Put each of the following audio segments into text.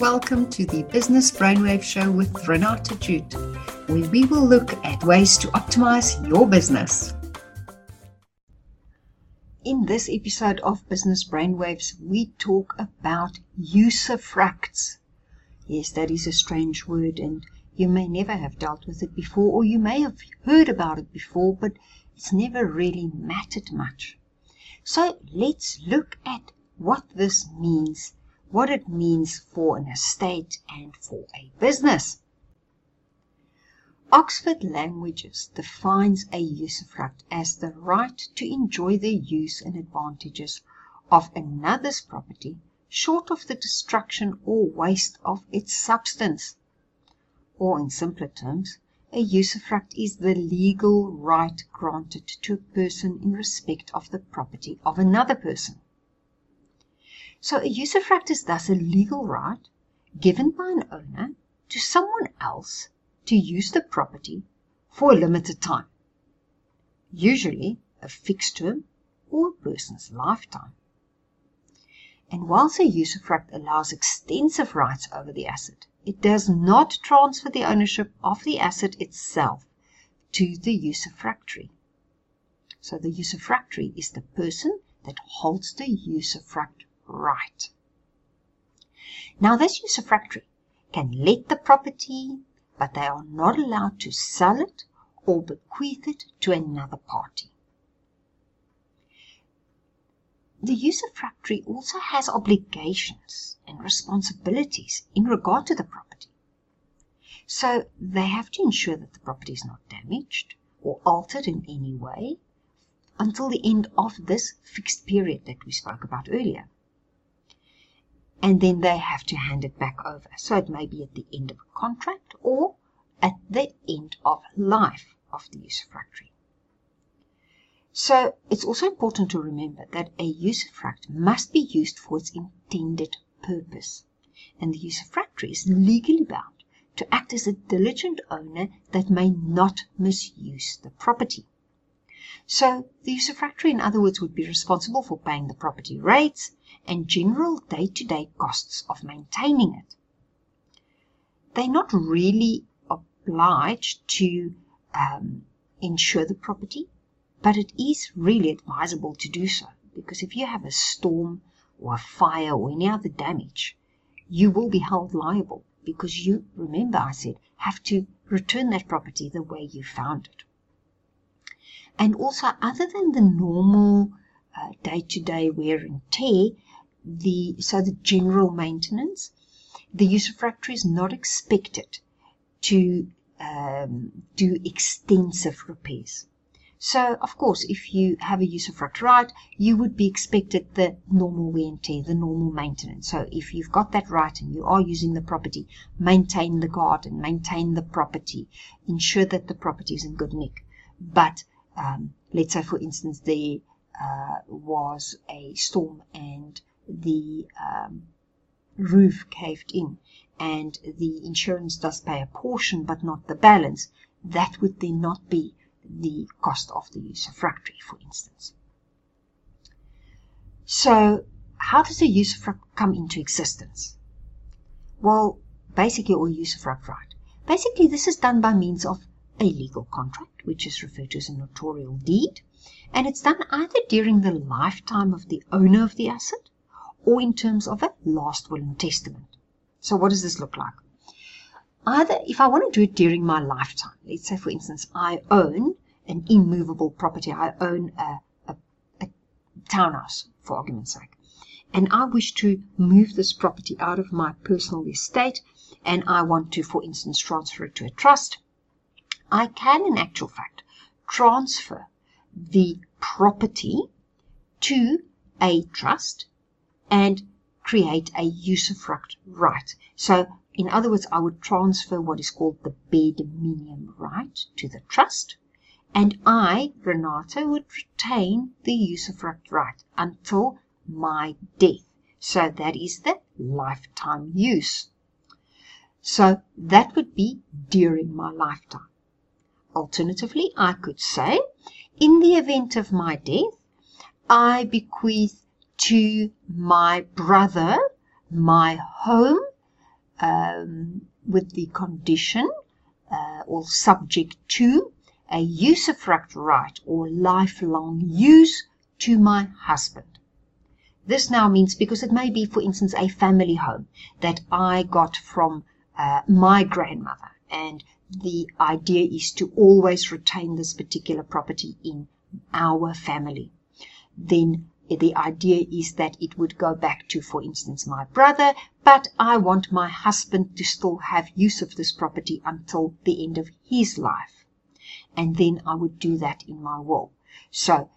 welcome to the Business Brainwave Show with Renata Jute, where we will look at ways to optimize your business. In this episode of Business Brainwaves, we talk about usufructs. Yes, that is a strange word, and you may never have dealt with it before, or you may have heard about it before, but it's never really mattered much. So let's look at what this means what it means for an estate and for a business. Oxford Languages defines a usufruct as the right to enjoy the use and advantages of another's property short of the destruction or waste of its substance. Or in simpler terms, a usufruct is the legal right granted to a person in respect of the property of another person. So a usufruct is thus a legal right given by an owner to someone else to use the property for a limited time, usually a fixed term or a person's lifetime. And whilst a usufruct allows extensive rights over the asset, it does not transfer the ownership of the asset itself to the usufructuary. So the usufructuary is the person that holds the usufruct right. Now, this usufructuary can let the property, but they are not allowed to sell it or bequeath it to another party. The usufructuary also has obligations and responsibilities in regard to the property. So they have to ensure that the property is not damaged or altered in any way until the end of this fixed period that we spoke about earlier and then they have to hand it back over. So it may be at the end of a contract or at the end of life of the usufructuary. So it's also important to remember that a usufruct must be used for its intended purpose, and the usufructuary is legally bound to act as a diligent owner that may not misuse the property. So the usufructuary, in other words, would be responsible for paying the property rates and general day-to-day costs of maintaining it. They're not really obliged to um, insure the property, but it is really advisable to do so because if you have a storm or a fire or any other damage, you will be held liable because you, remember I said, have to return that property the way you found it. And also, other than the normal day to day wear and tear, the so the general maintenance, the usufructuary is not expected to um, do extensive repairs. So, of course, if you have a usufruct right, you would be expected the normal wear and tear, the normal maintenance. So, if you've got that right and you are using the property, maintain the garden, maintain the property, ensure that the property is in good nick. But um, let's say, for instance, there uh, was a storm and the um, roof caved in and the insurance does pay a portion but not the balance, that would then not be the cost of the usufructuary, for instance. So, how does a usufruct come into existence? Well, basically, or usufruct right. Basically, this is done by means of a legal contract, which is referred to as a notarial deed, and it's done either during the lifetime of the owner of the asset or in terms of a last will and testament. So what does this look like? Either if I want to do it during my lifetime, let's say for instance I own an immovable property, I own a, a, a townhouse for argument's sake, and I wish to move this property out of my personal estate and I want to, for instance, transfer it to a trust, I can in actual fact transfer the property to a trust and create a usufruct right. So, in other words, I would transfer what is called the bare dominium right to the trust, and I, Renata, would retain the usufruct right until my death. So that is the lifetime use. So that would be during my lifetime. Alternatively, I could say, in the event of my death, I bequeath to my brother my home, um, with the condition uh, or subject to a usufruct right or lifelong use to my husband. This now means because it may be, for instance, a family home that I got from uh, my grandmother, and the idea is to always retain this particular property in our family. Then the idea is that it would go back to, for instance, my brother, but I want my husband to still have use of this property until the end of his life. And then I would do that in my will. So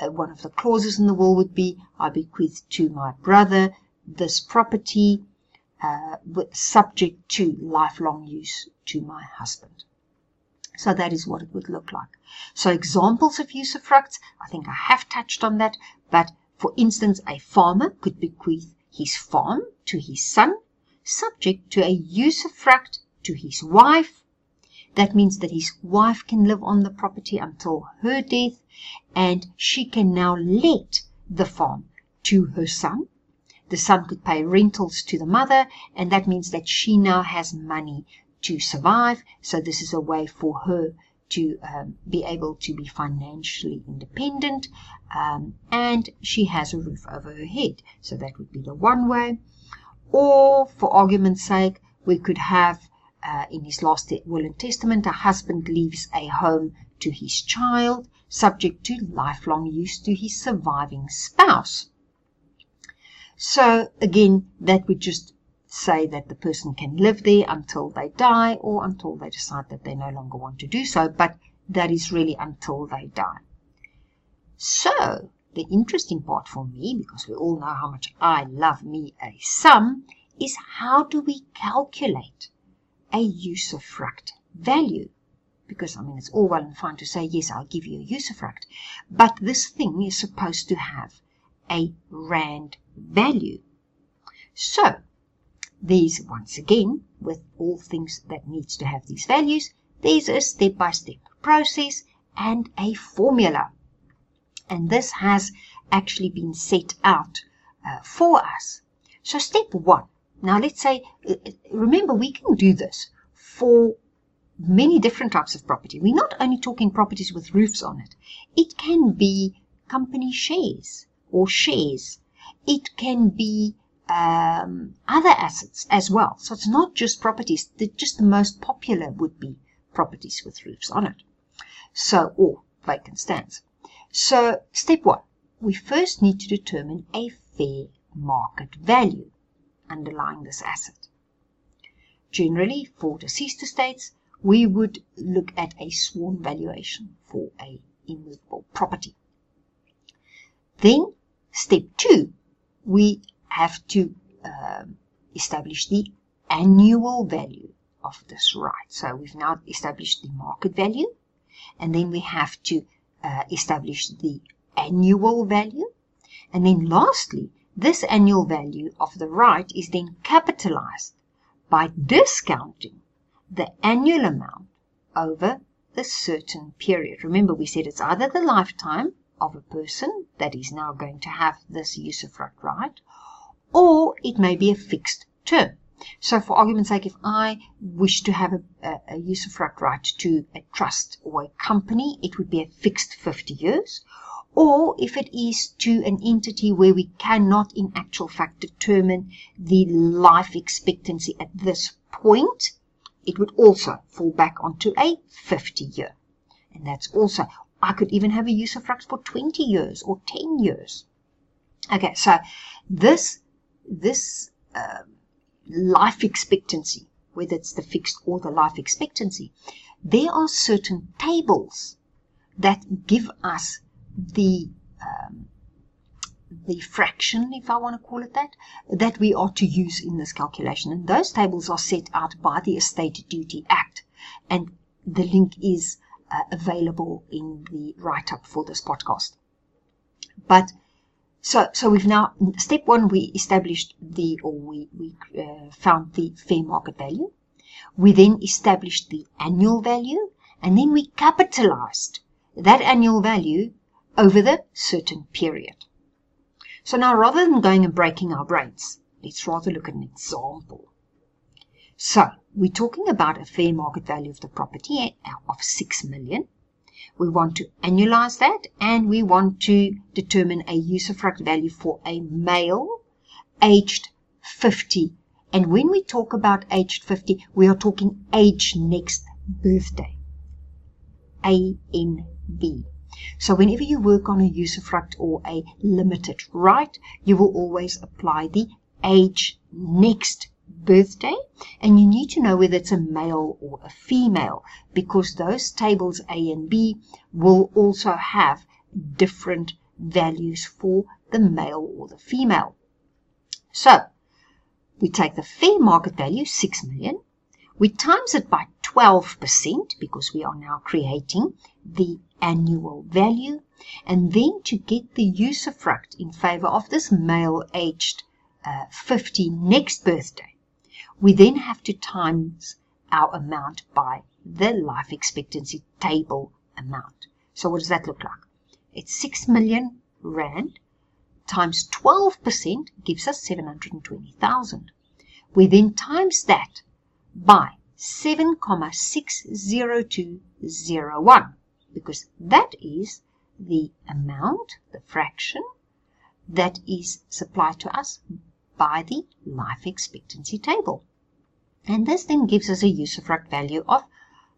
uh, one of the clauses in the will would be I bequeath to my brother this property uh, subject to lifelong use to my husband. So that is what it would look like. So examples of usufructs, I think I have touched on that, but for instance, a farmer could bequeath his farm to his son, subject to a usufruct to his wife. That means that his wife can live on the property until her death, and she can now let the farm to her son. The son could pay rentals to the mother, and that means that she now has money to survive. So this is a way for her to um, be able to be financially independent um, and she has a roof over her head. So that would be the one way. Or, for argument's sake, we could have uh, in his last will and testament, a husband leaves a home to his child, subject to lifelong use to his surviving spouse. So, again, that would just say that the person can live there until they die or until they decide that they no longer want to do so, but that is really until they die. So, the interesting part for me, because we all know how much I love me a sum, is how do we calculate a usufruct value? Because, I mean, it's all well and fine to say, yes, I'll give you a usufruct, but this thing is supposed to have a rand value. So, these, once again, with all things that needs to have these values, there's a step-by-step process and a formula. And this has actually been set out uh, for us. So step one. Now let's say, uh, remember we can do this for many different types of property. We're not only talking properties with roofs on it. It can be company shares or shares. It can be um, other assets as well. So it's not just properties. The, just the most popular would be properties with roofs on it. So, or vacant stands. So step one, we first need to determine a fair market value underlying this asset. Generally, for deceased estates, we would look at a sworn valuation for a immovable property. Then, step two, we have to um, establish the annual value of this right. So we've now established the market value, and then we have to uh, establish the annual value. And then lastly, this annual value of the right is then capitalized by discounting the annual amount over a certain period. Remember, we said it's either the lifetime of a person that is now going to have this usufruct right, or it may be a fixed term. So for argument's sake, if I wish to have a, a, usufruct right to a trust or a company, it would be a fixed 50 years. Or if it is to an entity where we cannot in actual fact determine the life expectancy at this point, it would also fall back onto a 50 year. And that's also, I could even have a usufruct for 20 years or 10 years. Okay, so this this uh, life expectancy, whether it's the fixed or the life expectancy, there are certain tables that give us the um, the fraction, if I want to call it that, that we are to use in this calculation. And those tables are set out by the Estate Duty Act. And the link is uh, available in the write up for this podcast. But so, so we've now, step one, we established the, or we, we uh, found the fair market value. We then established the annual value, and then we capitalized that annual value over the certain period. So now rather than going and breaking our brains, let's rather look at an example. So we're talking about a fair market value of the property of 6 million. We want to annualize that and we want to determine a usufruct value for a male aged 50. And when we talk about aged 50, we are talking age next birthday. ANB. So whenever you work on a usufruct or a limited right, you will always apply the age next birthday and you need to know whether it's a male or a female because those tables A and B will also have different values for the male or the female. So we take the fair market value, 6 million, we times it by 12% because we are now creating the annual value. And then to get the usufruct in favor of this male aged uh, 50 next birthday, we then have to times our amount by the life expectancy table amount. So what does that look like? It's 6 million rand times 12% gives us 720,000. We then times that by 7,60201 because that is the amount, the fraction that is supplied to us by the life expectancy table. And this then gives us a usufruct value of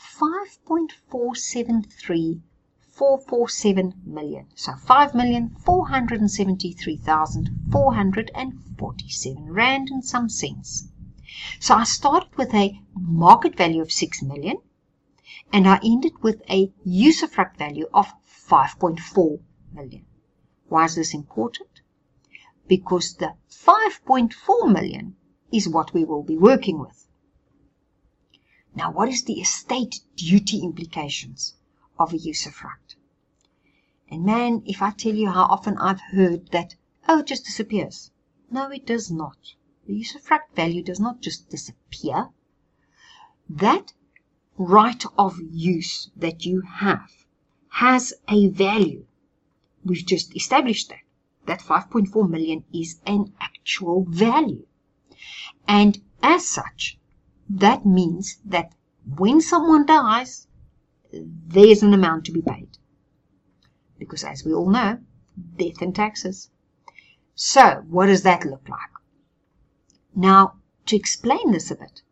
5.473447 million. So 5,473,447 rand and some cents. So I started with a market value of 6 million and I ended with a usufruct value of 5.4 million. Why is this important? Because the 5.4 million is what we will be working with. Now, what is the estate duty implications of a usufruct? And man, if I tell you how often I've heard that, oh, it just disappears. No, it does not. The usufruct value does not just disappear. That right of use that you have has a value. We've just established that. That 5.4 million is an actual value. And as such, that means that when someone dies, there's an amount to be paid. Because as we all know, death and taxes. So, what does that look like? Now, to explain this a bit,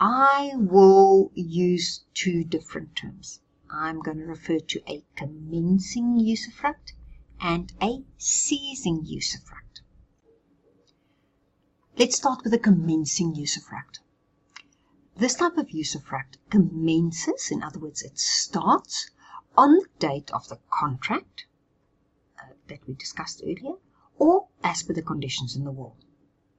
I will use two different terms. I'm going to refer to a commencing usufruct and a ceasing usufruct. Let's start with a commencing usufruct. This type of usufruct commences, in other words, it starts on the date of the contract uh, that we discussed earlier, or as per the conditions in the will.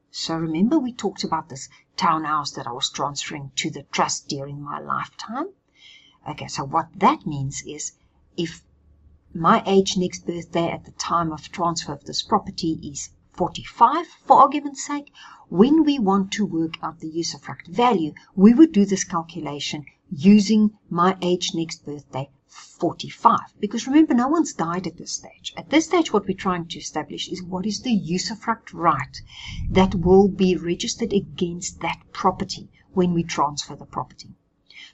So remember we talked about this townhouse that I was transferring to the trust during my lifetime? Okay, so what that means is if my age next birthday at the time of transfer of this property is 45, for argument's sake, when we want to work out the usufruct value, we would do this calculation using my age next birthday 45. Because remember, no one's died at this stage. At this stage, what we're trying to establish is what is the usufruct right that will be registered against that property when we transfer the property.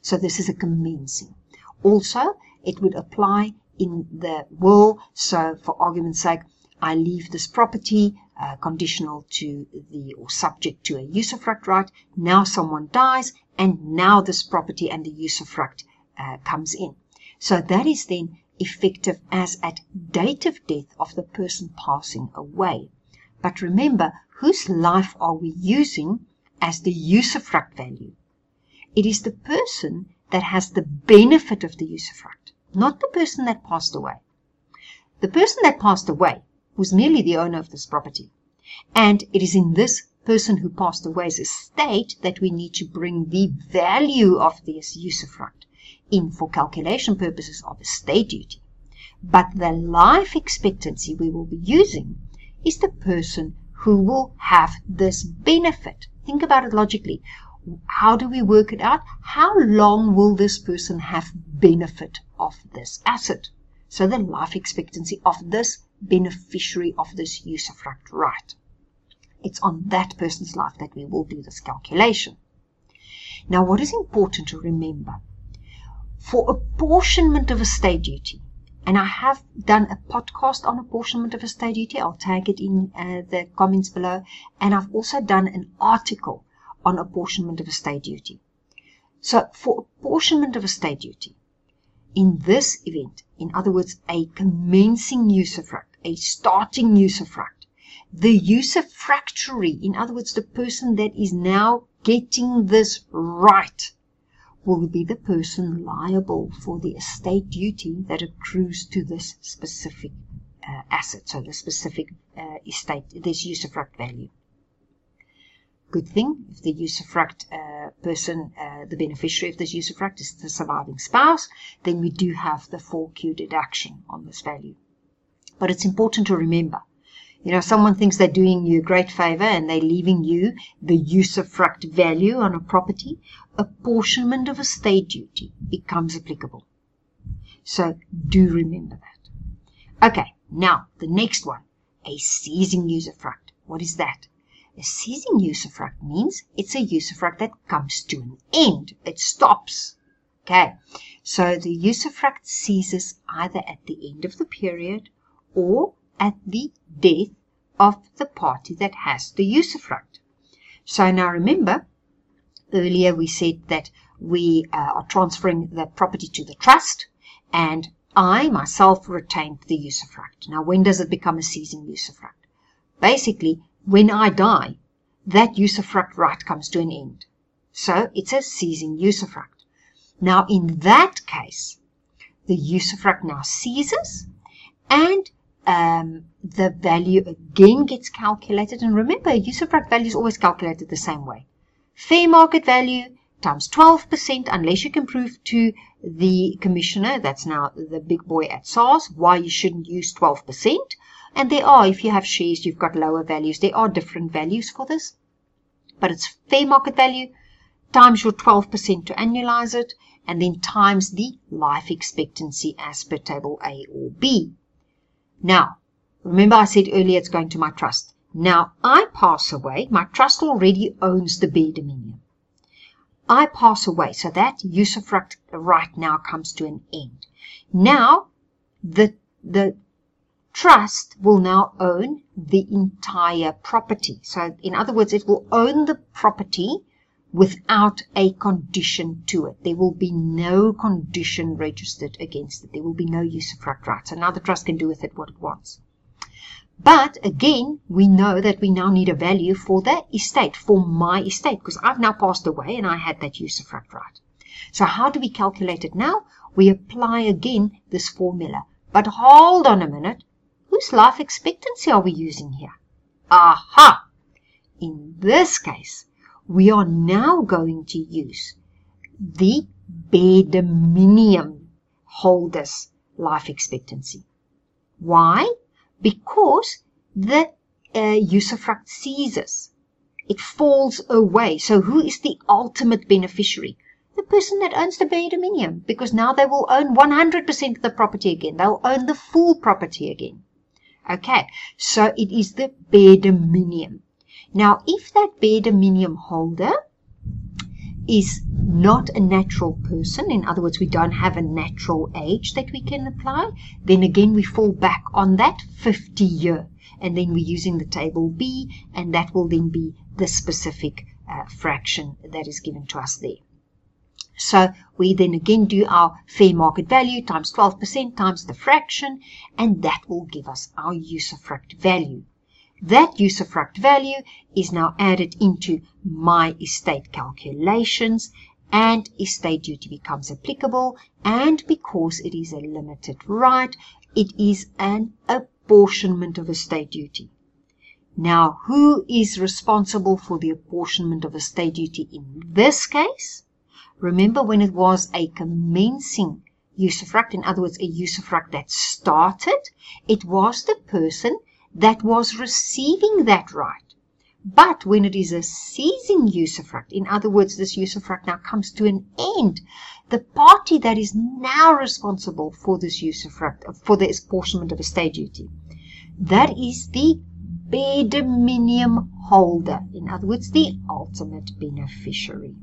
So this is a commencing. Also, it would apply in the will. So for argument's sake, I leave this property uh, conditional to the or subject to a usufruct right. Now someone dies and now this property and the usufruct uh, comes in. So that is then effective as at date of death of the person passing away. But remember, whose life are we using as the usufruct value? It is the person that has the benefit of the usufruct, not the person that passed away. The person that passed away was merely the owner of this property. And it is in this person who passed away's estate that we need to bring the value of this usufruct in for calculation purposes of estate duty. But the life expectancy we will be using is the person who will have this benefit. Think about it logically. How do we work it out? How long will this person have benefit of this asset? So the life expectancy of this beneficiary of this usufruct right. It's on that person's life that we will do this calculation. Now, what is important to remember? For apportionment of estate duty, and I have done a podcast on apportionment of estate duty. I'll tag it in uh, the comments below. And I've also done an article on apportionment of estate duty. So for apportionment of estate duty, in this event, in other words, a commencing usufruct, a starting usufruct, the usufructuary, in other words, the person that is now getting this right, will be the person liable for the estate duty that accrues to this specific uh, asset, so the specific uh, estate, this usufruct value. Good thing if the usufruct uh, person, uh, the beneficiary of this usufruct is the surviving spouse, then we do have the 4Q deduction on this value. But it's important to remember you know, someone thinks they're doing you a great favor and they're leaving you the usufruct value on a property, apportionment of estate duty becomes applicable. So do remember that. Okay, now the next one, a ceasing usufruct. What is that? A ceasing usufruct means it's a usufruct that comes to an end. It stops. Okay, so the usufruct ceases either at the end of the period or at the death of the party that has the usufruct. So now remember, earlier we said that we uh, are transferring the property to the trust and I myself retained the usufruct. Now when does it become a ceasing usufruct? Basically, when I die, that usufruct right comes to an end. So it's a ceasing usufruct. Now in that case, the usufruct now ceases and um, the value again gets calculated. And remember, use of usufruct value is always calculated the same way. Fair market value times 12% unless you can prove to the commissioner, that's now the big boy at SARS, why you shouldn't use 12%. And there are, if you have shares, you've got lower values. There are different values for this. But it's fair market value times your 12% to annualize it, and then times the life expectancy as per table A or B. Now, remember I said earlier it's going to my trust. Now I pass away, my trust already owns the bare dominium. I pass away, so that usufruct right now comes to an end. Now, the, the trust will now own the entire property. So, in other words, it will own the property without a condition to it. There will be no condition registered against it. There will be no usufruct rights. And now the trust can do with it what it wants. But again, we know that we now need a value for that estate, for my estate, because I've now passed away and I had that usufruct right. So how do we calculate it now? We apply again this formula. But hold on a minute. Whose life expectancy are we using here? Aha! In this case, we are now going to use the bare dominium holders life expectancy. Why? Because the uh, usufruct ceases. It falls away. So who is the ultimate beneficiary? The person that owns the bare dominium, because now they will own 100% of the property again. They'll own the full property again. Okay, so it is the bare dominium. Now, if that bare dominium holder is not a natural person, in other words, we don't have a natural age that we can apply, then again we fall back on that 50 year. And then we're using the table B, and that will then be the specific uh, fraction that is given to us there. So we then again do our fair market value times 12% times the fraction, and that will give us our usufruct value. That usufruct value is now added into my estate calculations and estate duty becomes applicable and because it is a limited right, it is an apportionment of estate duty. Now, who is responsible for the apportionment of estate duty in this case? Remember when it was a commencing usufruct, in other words, a usufruct that started, it was the person that was receiving that right. But when it is a ceasing usufruct, in other words, this usufruct now comes to an end, the party that is now responsible for this usufruct, for the apportionment of estate duty, that is the bare dominium holder, in other words, the ultimate beneficiary.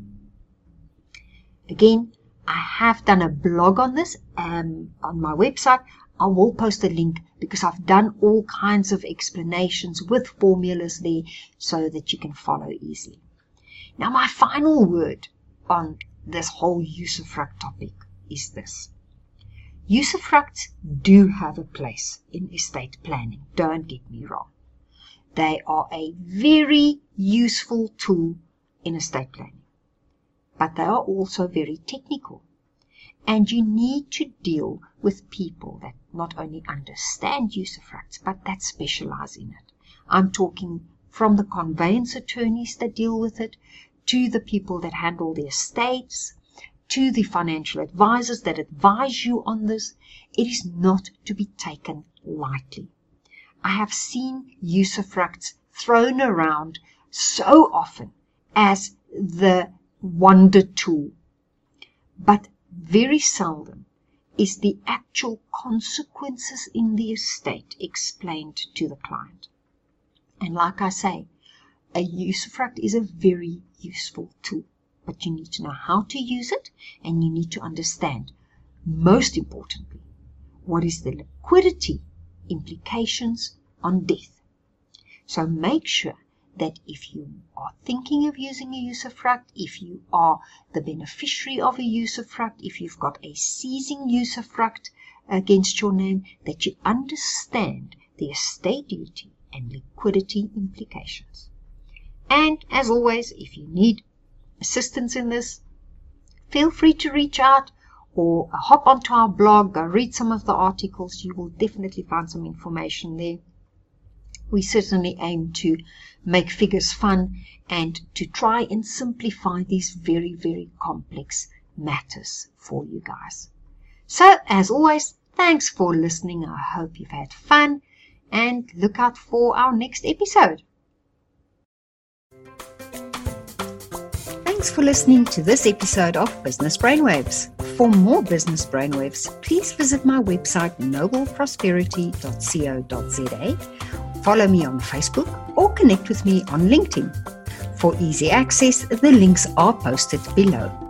Again, I have done a blog on this um, on my website. I will post a link because I've done all kinds of explanations with formulas there so that you can follow easily. Now, my final word on this whole usufruct topic is this. Usufructs do have a place in estate planning, don't get me wrong. They are a very useful tool in estate planning but they are also very technical. And you need to deal with people that not only understand usufructs, but that specialize in it. I'm talking from the conveyance attorneys that deal with it, to the people that handle the estates, to the financial advisors that advise you on this. It is not to be taken lightly. I have seen usufructs thrown around so often as the wonder tool. But very seldom is the actual consequences in the estate explained to the client. And like I say, a usufruct is a very useful tool, but you need to know how to use it and you need to understand, most importantly, what is the liquidity implications on death. So make sure that if you are thinking of using a usufruct, if you are the beneficiary of a usufruct, if you've got a ceasing usufruct against your name, that you understand the estate duty and liquidity implications. And as always, if you need assistance in this, feel free to reach out or hop onto our blog, go read some of the articles. You will definitely find some information there we certainly aim to make figures fun and to try and simplify these very, very complex matters for you guys. So, as always, thanks for listening. I hope you've had fun and look out for our next episode. Thanks for listening to this episode of Business Brainwaves. For more business brainwaves, please visit my website nobleprosperity.co.za Follow me on Facebook or connect with me on LinkedIn. For easy access, the links are posted below.